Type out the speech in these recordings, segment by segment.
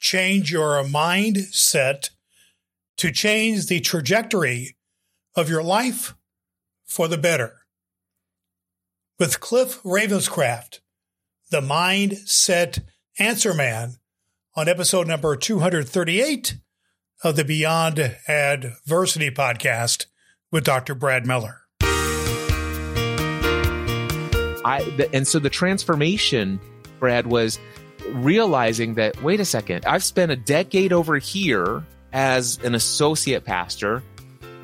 change your mindset to change the trajectory of your life for the better. With Cliff Ravenscraft, the Mindset Answer Man, on episode number 238 of the Beyond Adversity podcast with Dr. Brad Miller. I and so the transformation, Brad, was realizing that wait a second, I've spent a decade over here as an associate pastor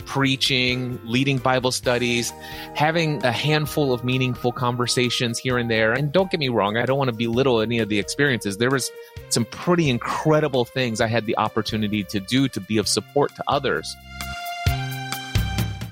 preaching, leading Bible studies, having a handful of meaningful conversations here and there. And don't get me wrong, I don't want to belittle any of the experiences. There was some pretty incredible things I had the opportunity to do to be of support to others.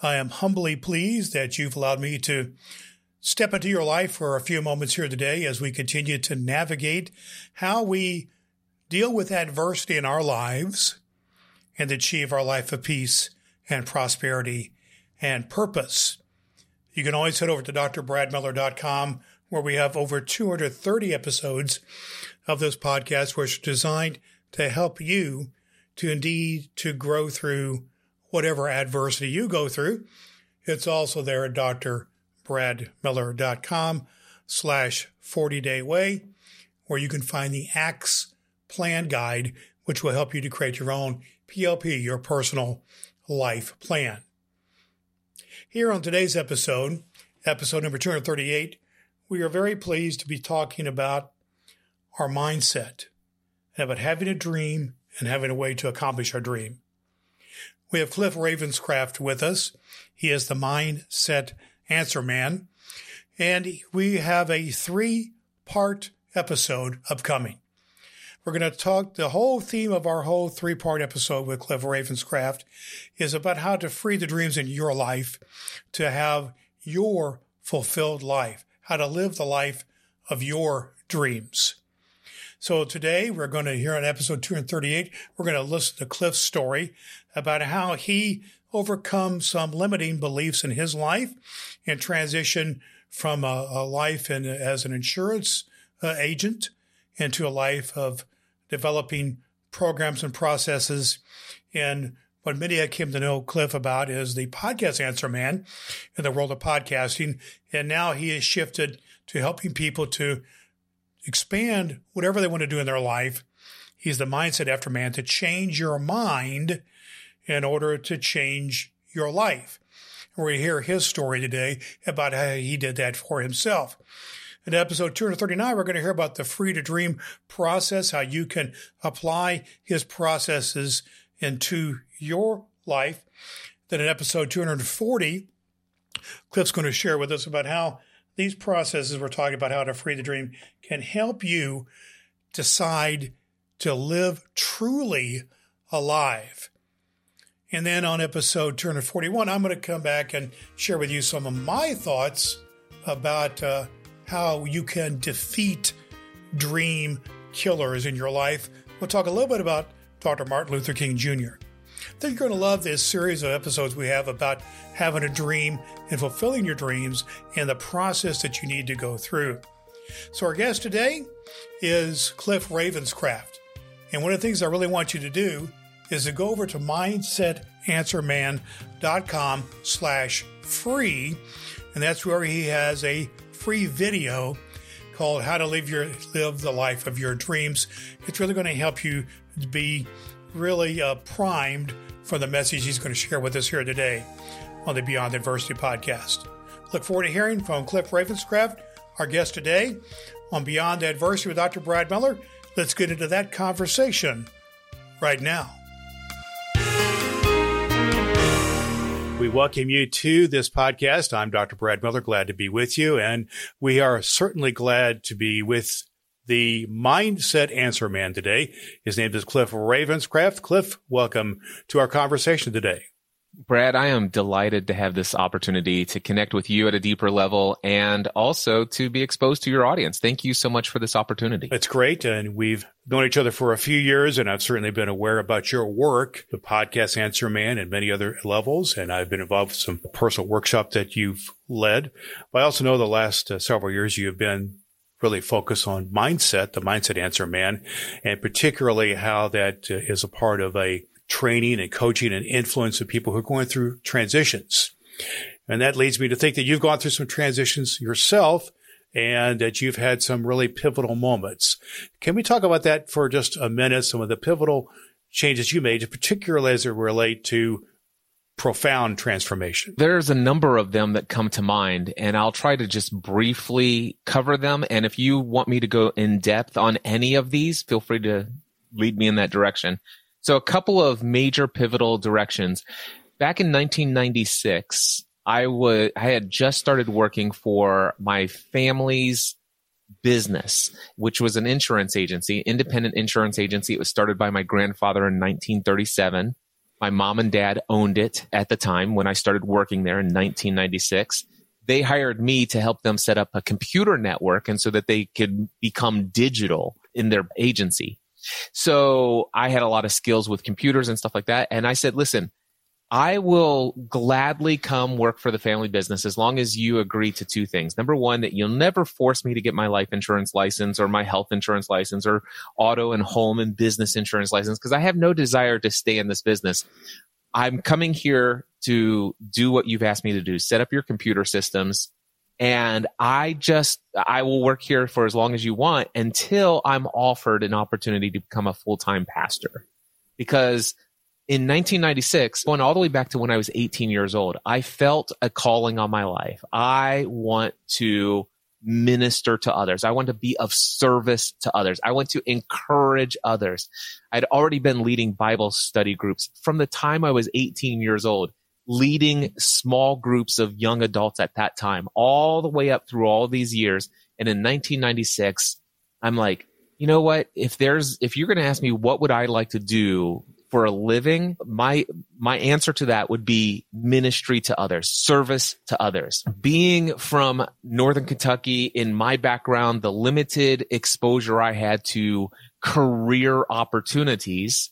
I am humbly pleased that you've allowed me to step into your life for a few moments here today as we continue to navigate how we deal with adversity in our lives and achieve our life of peace and prosperity and purpose. You can always head over to drbradmiller.com where we have over 230 episodes of this podcast which are designed to help you to indeed to grow through whatever adversity you go through. It's also there at drbradmiller.com slash 40 day way, where you can find the ACTS plan guide, which will help you to create your own PLP, your personal life plan. Here on today's episode, episode number 238, we are very pleased to be talking about our mindset about having a dream and having a way to accomplish our dream. We have Cliff Ravenscraft with us. He is the Mindset Answer Man. And we have a three part episode upcoming. We're going to talk, the whole theme of our whole three part episode with Cliff Ravenscraft is about how to free the dreams in your life to have your fulfilled life, how to live the life of your dreams. So today we're going to hear on episode 238, we're going to listen to Cliff's story about how he overcome some limiting beliefs in his life and transition from a, a life in, as an insurance uh, agent into a life of developing programs and processes. And what many I came to know Cliff about is the podcast answer man in the world of podcasting. And now he has shifted to helping people to expand whatever they want to do in their life. He's the mindset answer man to change your mind in order to change your life. We hear his story today about how he did that for himself. In episode 239, we're going to hear about the free to dream process, how you can apply his processes into your life. Then in episode 240, Cliff's going to share with us about how these processes we're talking about how to free the dream can help you decide to live truly alive. And then on episode 241, I'm going to come back and share with you some of my thoughts about uh, how you can defeat dream killers in your life. We'll talk a little bit about Dr. Martin Luther King Jr. I think you're going to love this series of episodes we have about having a dream and fulfilling your dreams and the process that you need to go through. So, our guest today is Cliff Ravenscraft. And one of the things I really want you to do is to go over to mindsetanswerman.com slash free. And that's where he has a free video called How to Live Your Live the Life of Your Dreams. It's really going to help you be really uh, primed for the message he's going to share with us here today on the Beyond Adversity podcast. Look forward to hearing from Cliff Ravenscraft, our guest today on Beyond Adversity with Dr. Brad Miller. Let's get into that conversation right now. We welcome you to this podcast. I'm Dr. Brad Miller, glad to be with you. And we are certainly glad to be with the mindset answer man today. His name is Cliff Ravenscraft. Cliff, welcome to our conversation today. Brad, I am delighted to have this opportunity to connect with you at a deeper level and also to be exposed to your audience. Thank you so much for this opportunity. It's great. And we've known each other for a few years, and I've certainly been aware about your work, the podcast Answer Man, and many other levels. And I've been involved with some personal workshops that you've led. But I also know the last uh, several years you have been really focus on mindset, the mindset answer man, and particularly how that uh, is a part of a training and coaching and influence of people who are going through transitions. And that leads me to think that you've gone through some transitions yourself and that you've had some really pivotal moments. Can we talk about that for just a minute? Some of the pivotal changes you made, particularly as it relate to profound transformation? There's a number of them that come to mind, and I'll try to just briefly cover them. And if you want me to go in depth on any of these, feel free to lead me in that direction. So a couple of major pivotal directions. Back in 1996, I would I had just started working for my family's business, which was an insurance agency, independent insurance agency. It was started by my grandfather in 1937. My mom and dad owned it at the time when I started working there in 1996. They hired me to help them set up a computer network and so that they could become digital in their agency. So I had a lot of skills with computers and stuff like that. And I said, listen, I will gladly come work for the family business as long as you agree to two things. Number one, that you'll never force me to get my life insurance license or my health insurance license or auto and home and business insurance license because I have no desire to stay in this business. I'm coming here to do what you've asked me to do, set up your computer systems, and I just, I will work here for as long as you want until I'm offered an opportunity to become a full time pastor. Because in 1996, going all the way back to when I was 18 years old, I felt a calling on my life. I want to minister to others. I want to be of service to others. I want to encourage others. I'd already been leading Bible study groups from the time I was 18 years old leading small groups of young adults at that time, all the way up through all these years. And in 1996, I'm like, you know what? If there's, if you're going to ask me what would I like to do for a living, my, my answer to that would be ministry to others, service to others. Being from Northern Kentucky in my background, the limited exposure I had to career opportunities,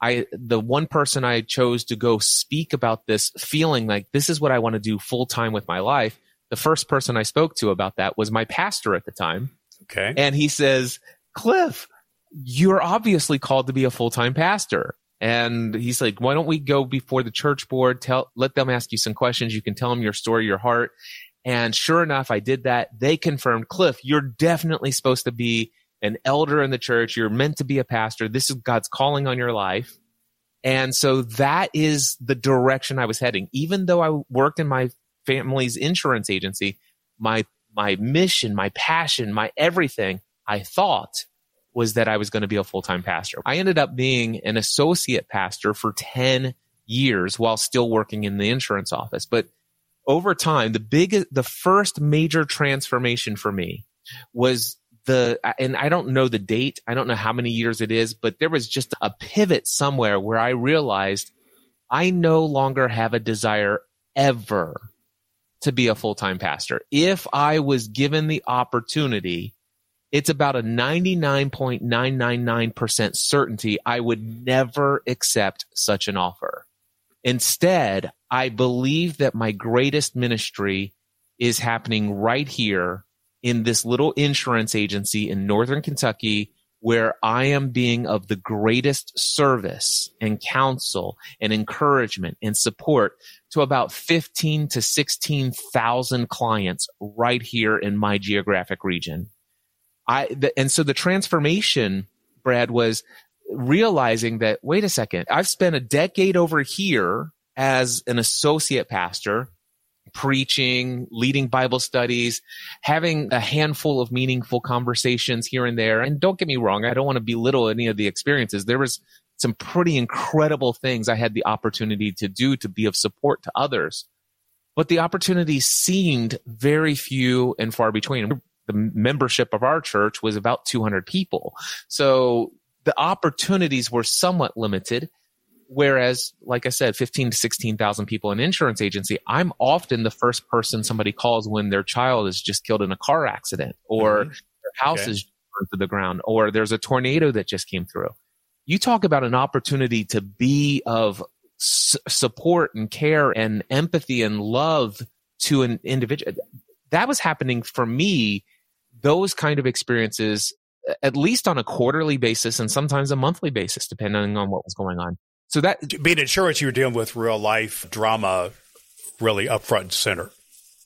I, the one person I chose to go speak about this feeling like this is what I want to do full time with my life. The first person I spoke to about that was my pastor at the time. Okay. And he says, Cliff, you're obviously called to be a full time pastor. And he's like, why don't we go before the church board? Tell, let them ask you some questions. You can tell them your story, your heart. And sure enough, I did that. They confirmed, Cliff, you're definitely supposed to be an elder in the church. You're meant to be a pastor. This is God's calling on your life. And so that is the direction I was heading. Even though I worked in my family's insurance agency, my, my mission, my passion, my everything, I thought was that I was going to be a full time pastor. I ended up being an associate pastor for 10 years while still working in the insurance office. But over time, the big, the first major transformation for me was the and I don't know the date. I don't know how many years it is, but there was just a pivot somewhere where I realized I no longer have a desire ever to be a full-time pastor. If I was given the opportunity, it's about a 99.999% certainty I would never accept such an offer. Instead, I believe that my greatest ministry is happening right here in this little insurance agency in Northern Kentucky where I am being of the greatest service and counsel and encouragement and support to about 15 to 16,000 clients right here in my geographic region. I, the, and so the transformation, Brad, was realizing that, wait a second, I've spent a decade over here as an associate pastor preaching, leading Bible studies, having a handful of meaningful conversations here and there. And don't get me wrong, I don't want to belittle any of the experiences. There was some pretty incredible things I had the opportunity to do to be of support to others. But the opportunities seemed very few and far between. The membership of our church was about 200 people. So the opportunities were somewhat limited. Whereas, like I said, 15 to 16,000 people in insurance agency, I'm often the first person somebody calls when their child is just killed in a car accident or mm-hmm. their house okay. is burned to the ground or there's a tornado that just came through. You talk about an opportunity to be of s- support and care and empathy and love to an individual. That was happening for me. Those kind of experiences, at least on a quarterly basis and sometimes a monthly basis, depending on what was going on. So that being insurance, you were dealing with real life drama, really up front and center.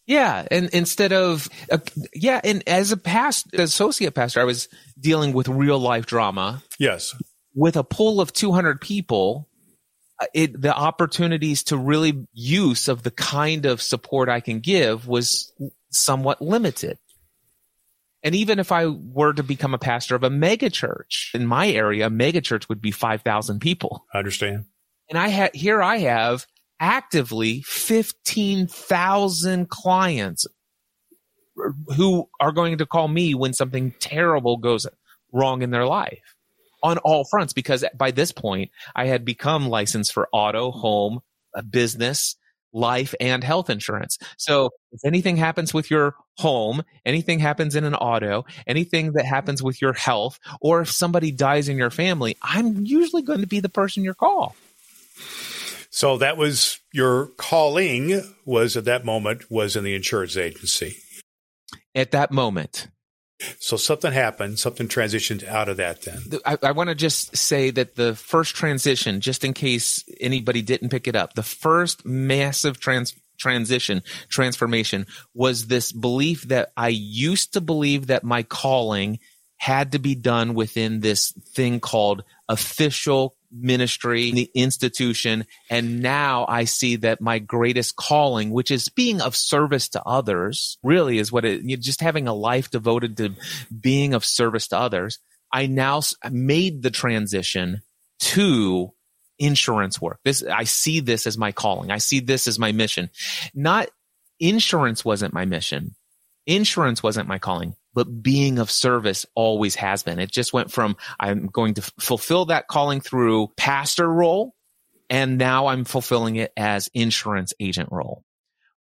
Yeah, and instead of uh, yeah, and as a past associate pastor, I was dealing with real life drama. Yes, with a pool of 200 people, uh, it the opportunities to really use of the kind of support I can give was somewhat limited. And even if I were to become a pastor of a mega church in my area, a mega church would be 5,000 people. I understand. And I had, here I have actively 15,000 clients who are going to call me when something terrible goes wrong in their life on all fronts because by this point I had become licensed for auto, home, business, life and health insurance. So if anything happens with your home, anything happens in an auto, anything that happens with your health, or if somebody dies in your family, I'm usually going to be the person you call. So that was your calling was at that moment was in the insurance agency. At that moment. So something happened, something transitioned out of that then. I, I want to just say that the first transition, just in case anybody didn't pick it up, the first massive trans- transition, transformation was this belief that I used to believe that my calling had to be done within this thing called official ministry, the institution. And now I see that my greatest calling, which is being of service to others, really is what it, just having a life devoted to being of service to others. I now made the transition to insurance work. This, I see this as my calling. I see this as my mission. Not insurance wasn't my mission. Insurance wasn't my calling but being of service always has been. It just went from I'm going to f- fulfill that calling through pastor role and now I'm fulfilling it as insurance agent role.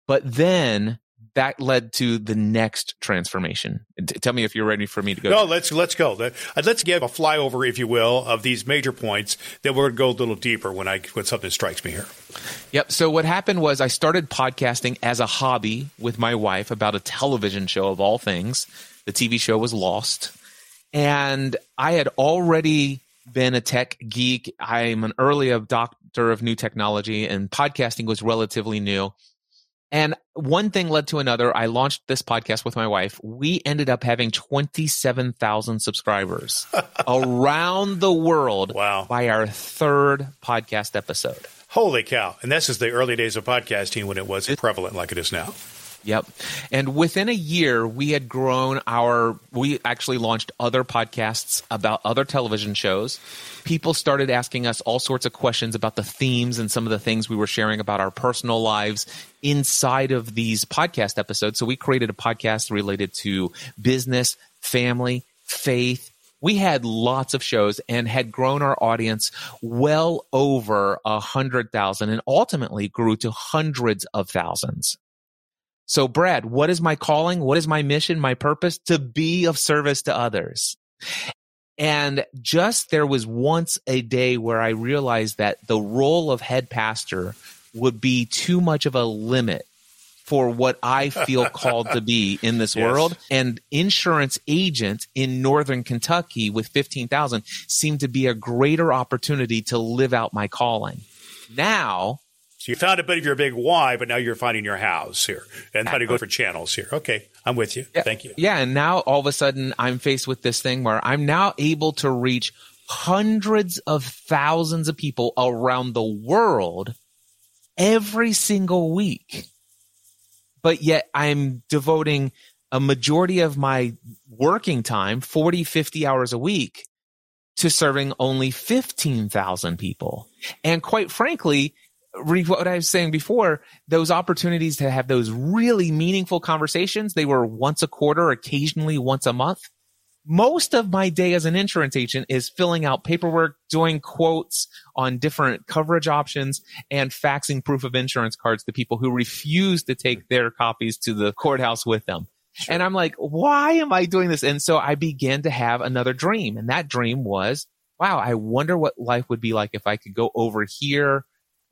But then that led to the next transformation. Tell me if you're ready for me to go. No, let's let's go. Uh, let's give a flyover, if you will, of these major points. Then we're going to go a little deeper when I when something strikes me here. Yep. So what happened was I started podcasting as a hobby with my wife about a television show of all things. The TV show was Lost. And I had already been a tech geek. I'm an early adopter of new technology, and podcasting was relatively new. And one thing led to another. I launched this podcast with my wife. We ended up having 27,000 subscribers around the world wow. by our third podcast episode. Holy cow. And this is the early days of podcasting when it was prevalent like it is now. Yep. And within a year, we had grown our, we actually launched other podcasts about other television shows. People started asking us all sorts of questions about the themes and some of the things we were sharing about our personal lives inside of these podcast episodes. So we created a podcast related to business, family, faith, we had lots of shows and had grown our audience well over a hundred thousand and ultimately grew to hundreds of thousands. So, Brad, what is my calling? What is my mission, my purpose? To be of service to others. And just there was once a day where I realized that the role of head pastor would be too much of a limit for what I feel called to be in this yes. world. And insurance agent in Northern Kentucky with 15,000 seemed to be a greater opportunity to live out my calling. Now so you found a bit of your big why, but now you're finding your house here and how to go for channels here. Okay, I'm with you. Yeah. Thank you. Yeah, and now all of a sudden I'm faced with this thing where I'm now able to reach hundreds of thousands of people around the world every single week. But yet I'm devoting a majority of my working time, 40, 50 hours a week, to serving only 15,000 people. And quite frankly, what I was saying before, those opportunities to have those really meaningful conversations, they were once a quarter, occasionally once a month. Most of my day as an insurance agent is filling out paperwork, doing quotes on different coverage options and faxing proof of insurance cards to people who refuse to take their copies to the courthouse with them. Sure. And I'm like, why am I doing this? And so I began to have another dream. And that dream was, wow, I wonder what life would be like if I could go over here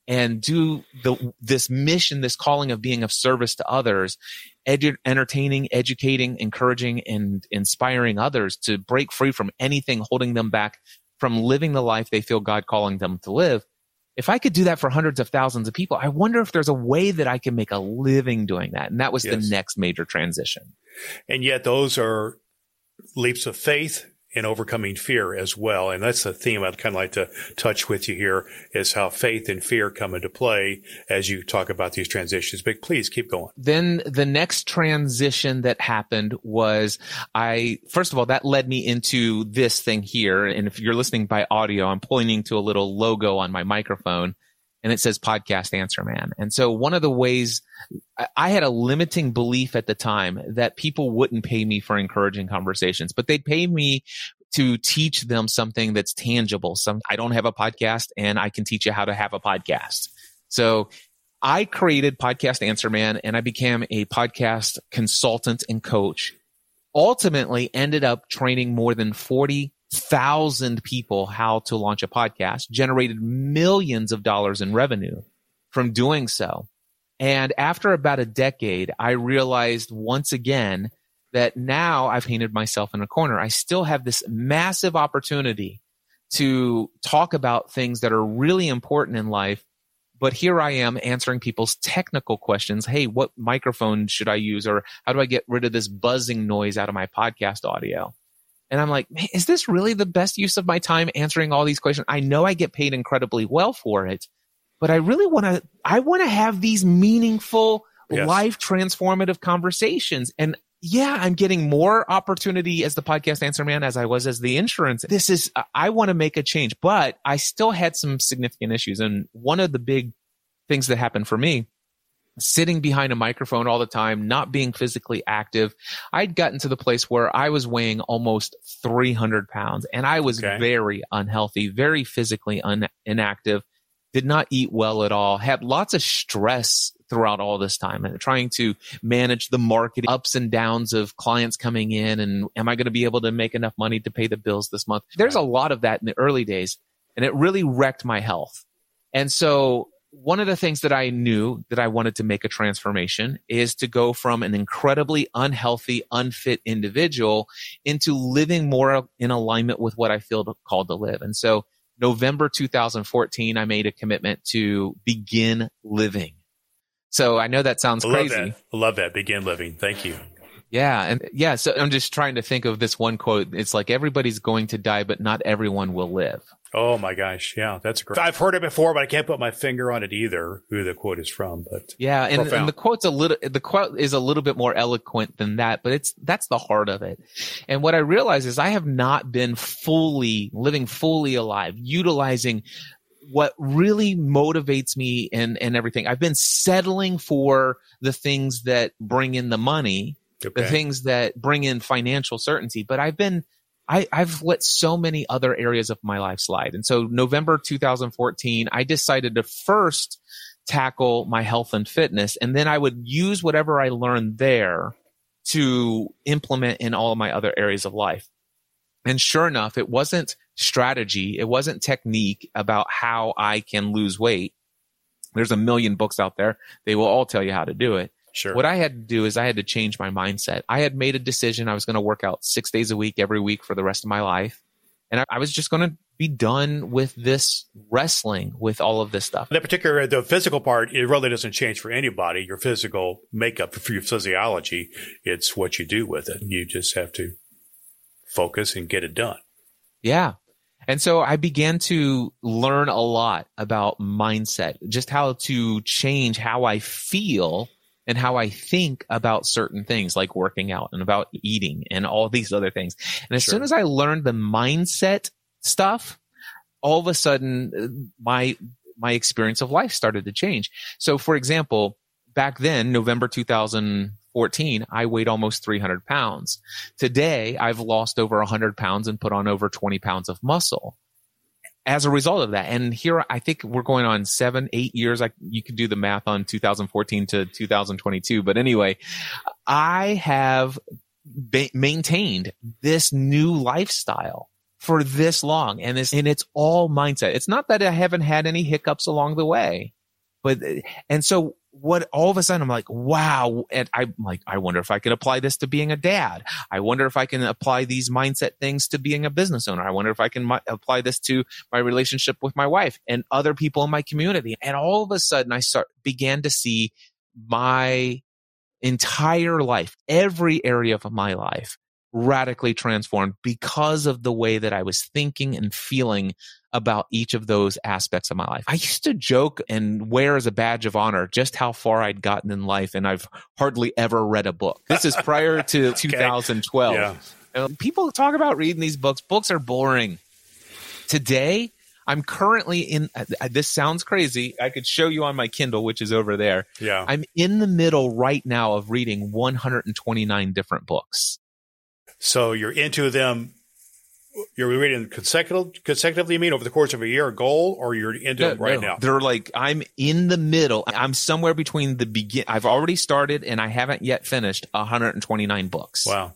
and do the, this mission, this calling of being of service to others, edu- entertaining, educating, encouraging, and inspiring others to break free from anything holding them back from living the life they feel God calling them to live. If I could do that for hundreds of thousands of people, I wonder if there's a way that I can make a living doing that. And that was yes. the next major transition. And yet those are leaps of faith in overcoming fear as well. And that's the theme I'd kind of like to touch with you here is how faith and fear come into play as you talk about these transitions. But please keep going. Then the next transition that happened was I, first of all, that led me into this thing here. And if you're listening by audio, I'm pointing to a little logo on my microphone and it says podcast answer man. And so one of the ways I had a limiting belief at the time that people wouldn't pay me for encouraging conversations, but they'd pay me to teach them something that's tangible. Some, I don't have a podcast and I can teach you how to have a podcast. So I created Podcast Answer Man and I became a podcast consultant and coach. Ultimately ended up training more than 40 thousand people how to launch a podcast, generated millions of dollars in revenue from doing so. And after about a decade, I realized once again that now I've painted myself in a corner. I still have this massive opportunity to talk about things that are really important in life. But here I am answering people's technical questions. Hey, what microphone should I use? Or how do I get rid of this buzzing noise out of my podcast audio? And I'm like, is this really the best use of my time answering all these questions? I know I get paid incredibly well for it, but I really want to, I want to have these meaningful, yes. life transformative conversations. And yeah, I'm getting more opportunity as the podcast answer man as I was as the insurance. This is, I want to make a change, but I still had some significant issues. And one of the big things that happened for me sitting behind a microphone all the time, not being physically active. I'd gotten to the place where I was weighing almost 300 pounds and I was okay. very unhealthy, very physically un- inactive, did not eat well at all, had lots of stress throughout all this time and trying to manage the marketing ups and downs of clients coming in and am I going to be able to make enough money to pay the bills this month? There's a lot of that in the early days and it really wrecked my health. And so one of the things that I knew that I wanted to make a transformation is to go from an incredibly unhealthy, unfit individual into living more in alignment with what I feel called to live. And so November 2014, I made a commitment to begin living. So I know that sounds I crazy. That. I love that. Begin living. Thank you. Yeah. And yeah. So I'm just trying to think of this one quote. It's like everybody's going to die, but not everyone will live. Oh my gosh, yeah, that's great. I've heard it before, but I can't put my finger on it either. Who the quote is from, but yeah, and, and, the quote's a little the quote is a little bit more eloquent than that, but it's that's the heart of it. And what I realize is I have not been fully living fully alive, utilizing what really motivates me and and everything. I've been settling for the things that bring in the money, okay. the things that bring in financial certainty, but I've been I, I've let so many other areas of my life slide. And so November 2014, I decided to first tackle my health and fitness. And then I would use whatever I learned there to implement in all of my other areas of life. And sure enough, it wasn't strategy. It wasn't technique about how I can lose weight. There's a million books out there. They will all tell you how to do it. Sure. What I had to do is I had to change my mindset. I had made a decision I was going to work out six days a week every week for the rest of my life. And I, I was just going to be done with this wrestling with all of this stuff. That particular, the physical part, it really doesn't change for anybody. Your physical makeup, for your physiology, it's what you do with it. You just have to focus and get it done. Yeah. And so I began to learn a lot about mindset, just how to change how I feel and how I think about certain things like working out and about eating and all these other things. And as sure. soon as I learned the mindset stuff, all of a sudden uh, my my experience of life started to change. So, for example, back then, November 2014, I weighed almost 300 pounds. Today, I've lost over 100 pounds and put on over 20 pounds of muscle as a result of that. And here, I think we're going on seven, eight years. I, you can do the math on 2014 to 2022. But anyway, I have ba- maintained this new lifestyle for this long and it's, and it's all mindset. It's not that I haven't had any hiccups along the way, but, and so what all of a sudden I'm like, wow. And I'm like, I wonder if I can apply this to being a dad. I wonder if I can apply these mindset things to being a business owner. I wonder if I can apply this to my relationship with my wife and other people in my community. And all of a sudden I start began to see my entire life, every area of my life radically transformed because of the way that I was thinking and feeling about each of those aspects of my life. I used to joke and wear as a badge of honor just how far I'd gotten in life, and I've hardly ever read a book. This is prior to okay. 2012. Yeah. And people talk about reading these books. Books are boring. Today, I'm currently in. Uh, this sounds crazy. I could show you on my Kindle, which is over there. Yeah. I'm in the middle right now of reading 129 different books. So you're into them. You're reading consecutive, consecutively. You mean over the course of a year, a goal, or you're into no, them right no. now? They're like I'm in the middle. I'm somewhere between the begin. I've already started, and I haven't yet finished 129 books. Wow.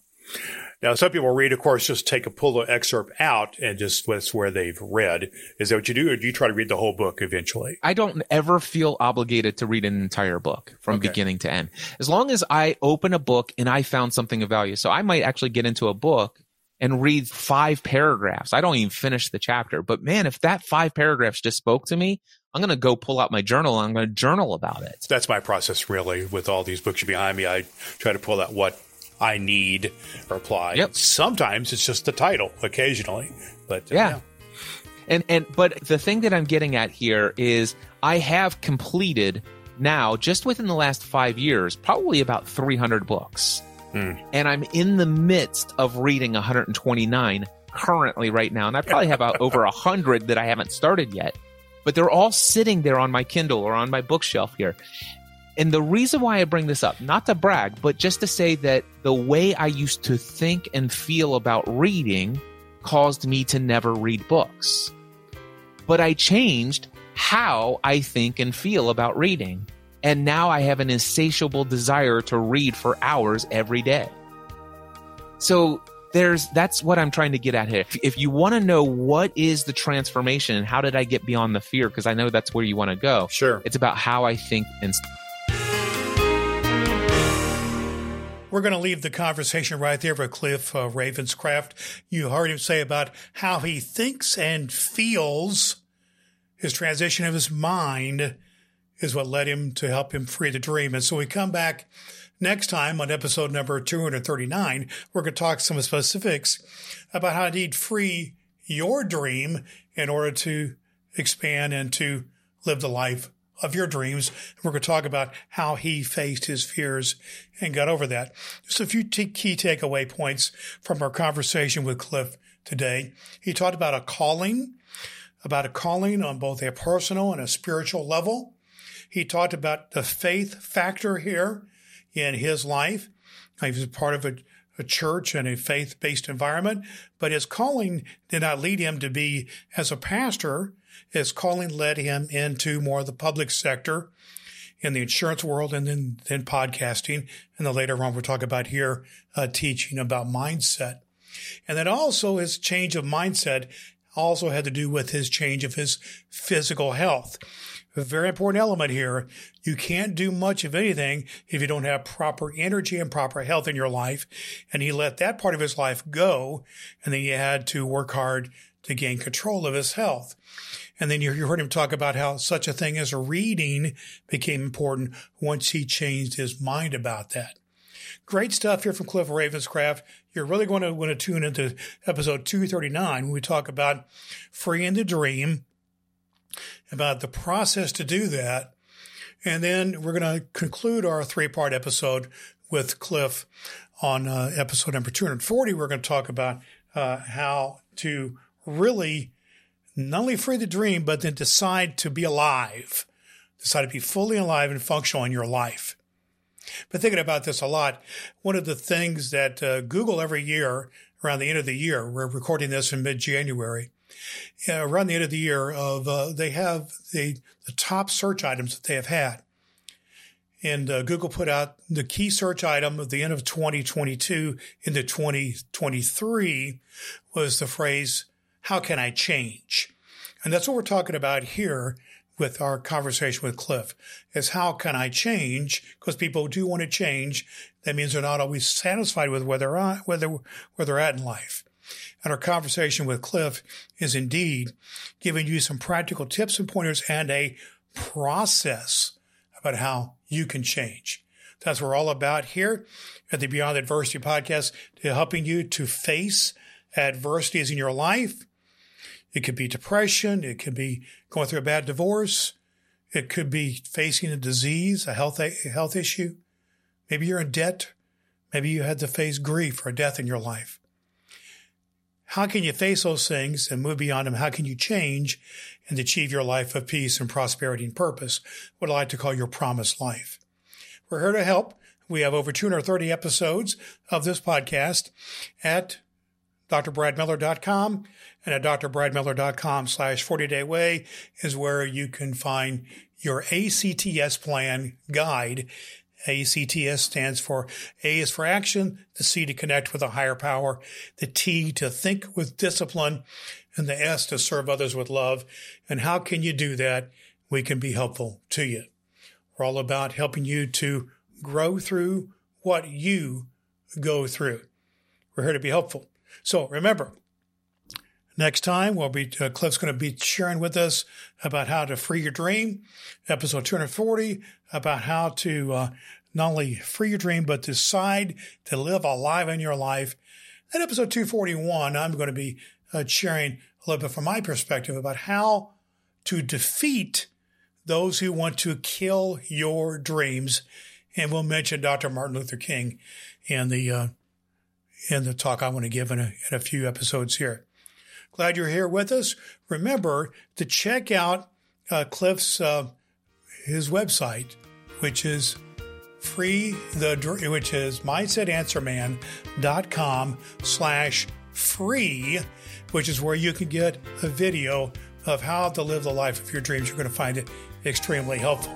Now, some people read, of course, just take a pull the excerpt out and just that's where they've read. Is that what you do, or do you try to read the whole book eventually? I don't ever feel obligated to read an entire book from okay. beginning to end. As long as I open a book and I found something of value. So I might actually get into a book and read five paragraphs. I don't even finish the chapter, but man, if that five paragraphs just spoke to me, I'm going to go pull out my journal and I'm going to journal about it. That's my process really with all these books behind me. I try to pull out what I need reply. Yep. Sometimes it's just the title, occasionally, but uh, yeah. yeah. And and but the thing that I'm getting at here is I have completed now just within the last five years probably about 300 books, mm. and I'm in the midst of reading 129 currently right now, and I probably have about over a hundred that I haven't started yet. But they're all sitting there on my Kindle or on my bookshelf here. And the reason why I bring this up, not to brag, but just to say that the way I used to think and feel about reading caused me to never read books. But I changed how I think and feel about reading. And now I have an insatiable desire to read for hours every day. So there's that's what I'm trying to get at here. If, if you want to know what is the transformation and how did I get beyond the fear, because I know that's where you want to go. Sure. It's about how I think and We're going to leave the conversation right there with Cliff uh, Ravenscraft. You heard him say about how he thinks and feels. His transition of his mind is what led him to help him free the dream. And so we come back next time on episode number 239. We're going to talk some specifics about how to indeed free your dream in order to expand and to live the life of your dreams. And We're going to talk about how he faced his fears and got over that. Just a few t- key takeaway points from our conversation with Cliff today. He talked about a calling, about a calling on both a personal and a spiritual level. He talked about the faith factor here in his life. He was part of a, a church and a faith based environment, but his calling did not lead him to be as a pastor his calling led him into more of the public sector in the insurance world and then, then podcasting. And then later on, we'll talk about here, uh, teaching about mindset. And then also his change of mindset also had to do with his change of his physical health. A very important element here. You can't do much of anything if you don't have proper energy and proper health in your life. And he let that part of his life go. And then he had to work hard to gain control of his health. And then you, heard him talk about how such a thing as reading became important once he changed his mind about that. Great stuff here from Cliff Ravenscraft. You're really going to want to tune into episode 239 when we talk about freeing the dream, about the process to do that. And then we're going to conclude our three part episode with Cliff on uh, episode number 240. We're going to talk about uh, how to really not only free the dream, but then decide to be alive, decide to be fully alive and functional in your life. But thinking about this a lot, one of the things that uh, Google every year around the end of the year, we're recording this in mid January, uh, around the end of the year, of uh, they have the the top search items that they have had. And uh, Google put out the key search item at the end of 2022 into 2023 was the phrase, how can I change? And that's what we're talking about here with our conversation with Cliff is how can I change? Because people do want to change. That means they're not always satisfied with where they're at, where they're, where they're at in life. And our conversation with Cliff is indeed giving you some practical tips and pointers and a process about how you can change. That's what we're all about here at the Beyond Adversity podcast to helping you to face adversities in your life. It could be depression. It could be going through a bad divorce. It could be facing a disease, a health, a health issue. Maybe you're in debt. Maybe you had to face grief or death in your life. How can you face those things and move beyond them? How can you change and achieve your life of peace and prosperity and purpose? What I like to call your promised life. We're here to help. We have over 230 episodes of this podcast at drbradmiller.com and at drbradmiller.com slash 40 day way is where you can find your ACTS plan guide ACTS stands for A is for action, the C to connect with a higher power, the T to think with discipline, and the S to serve others with love. And how can you do that? We can be helpful to you. We're all about helping you to grow through what you go through. We're here to be helpful. So remember, Next time, we'll be uh, Cliff's going to be sharing with us about how to free your dream. Episode 240 about how to uh, not only free your dream but decide to live alive in your life. Then episode 241, I'm going to be uh, sharing a little bit from my perspective about how to defeat those who want to kill your dreams. And we'll mention Dr. Martin Luther King in the uh, in the talk I want to give in a, in a few episodes here. Glad you're here with us. Remember to check out uh, Cliff's uh, his website, which is free the which is mindsetanswerman.com slash free, which is where you can get a video of how to live the life of your dreams. You're going to find it extremely helpful.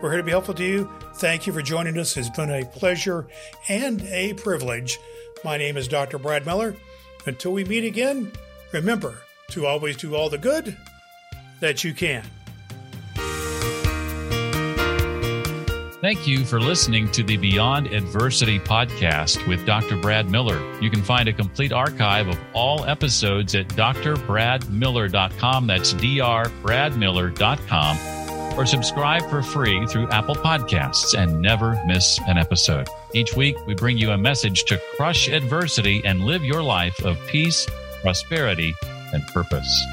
We're here to be helpful to you. Thank you for joining us. It's been a pleasure and a privilege. My name is Dr. Brad Miller. Until we meet again, Remember to always do all the good that you can. Thank you for listening to the Beyond Adversity podcast with Dr. Brad Miller. You can find a complete archive of all episodes at drbradmiller.com. That's drbradmiller.com. Or subscribe for free through Apple Podcasts and never miss an episode. Each week, we bring you a message to crush adversity and live your life of peace prosperity, and purpose.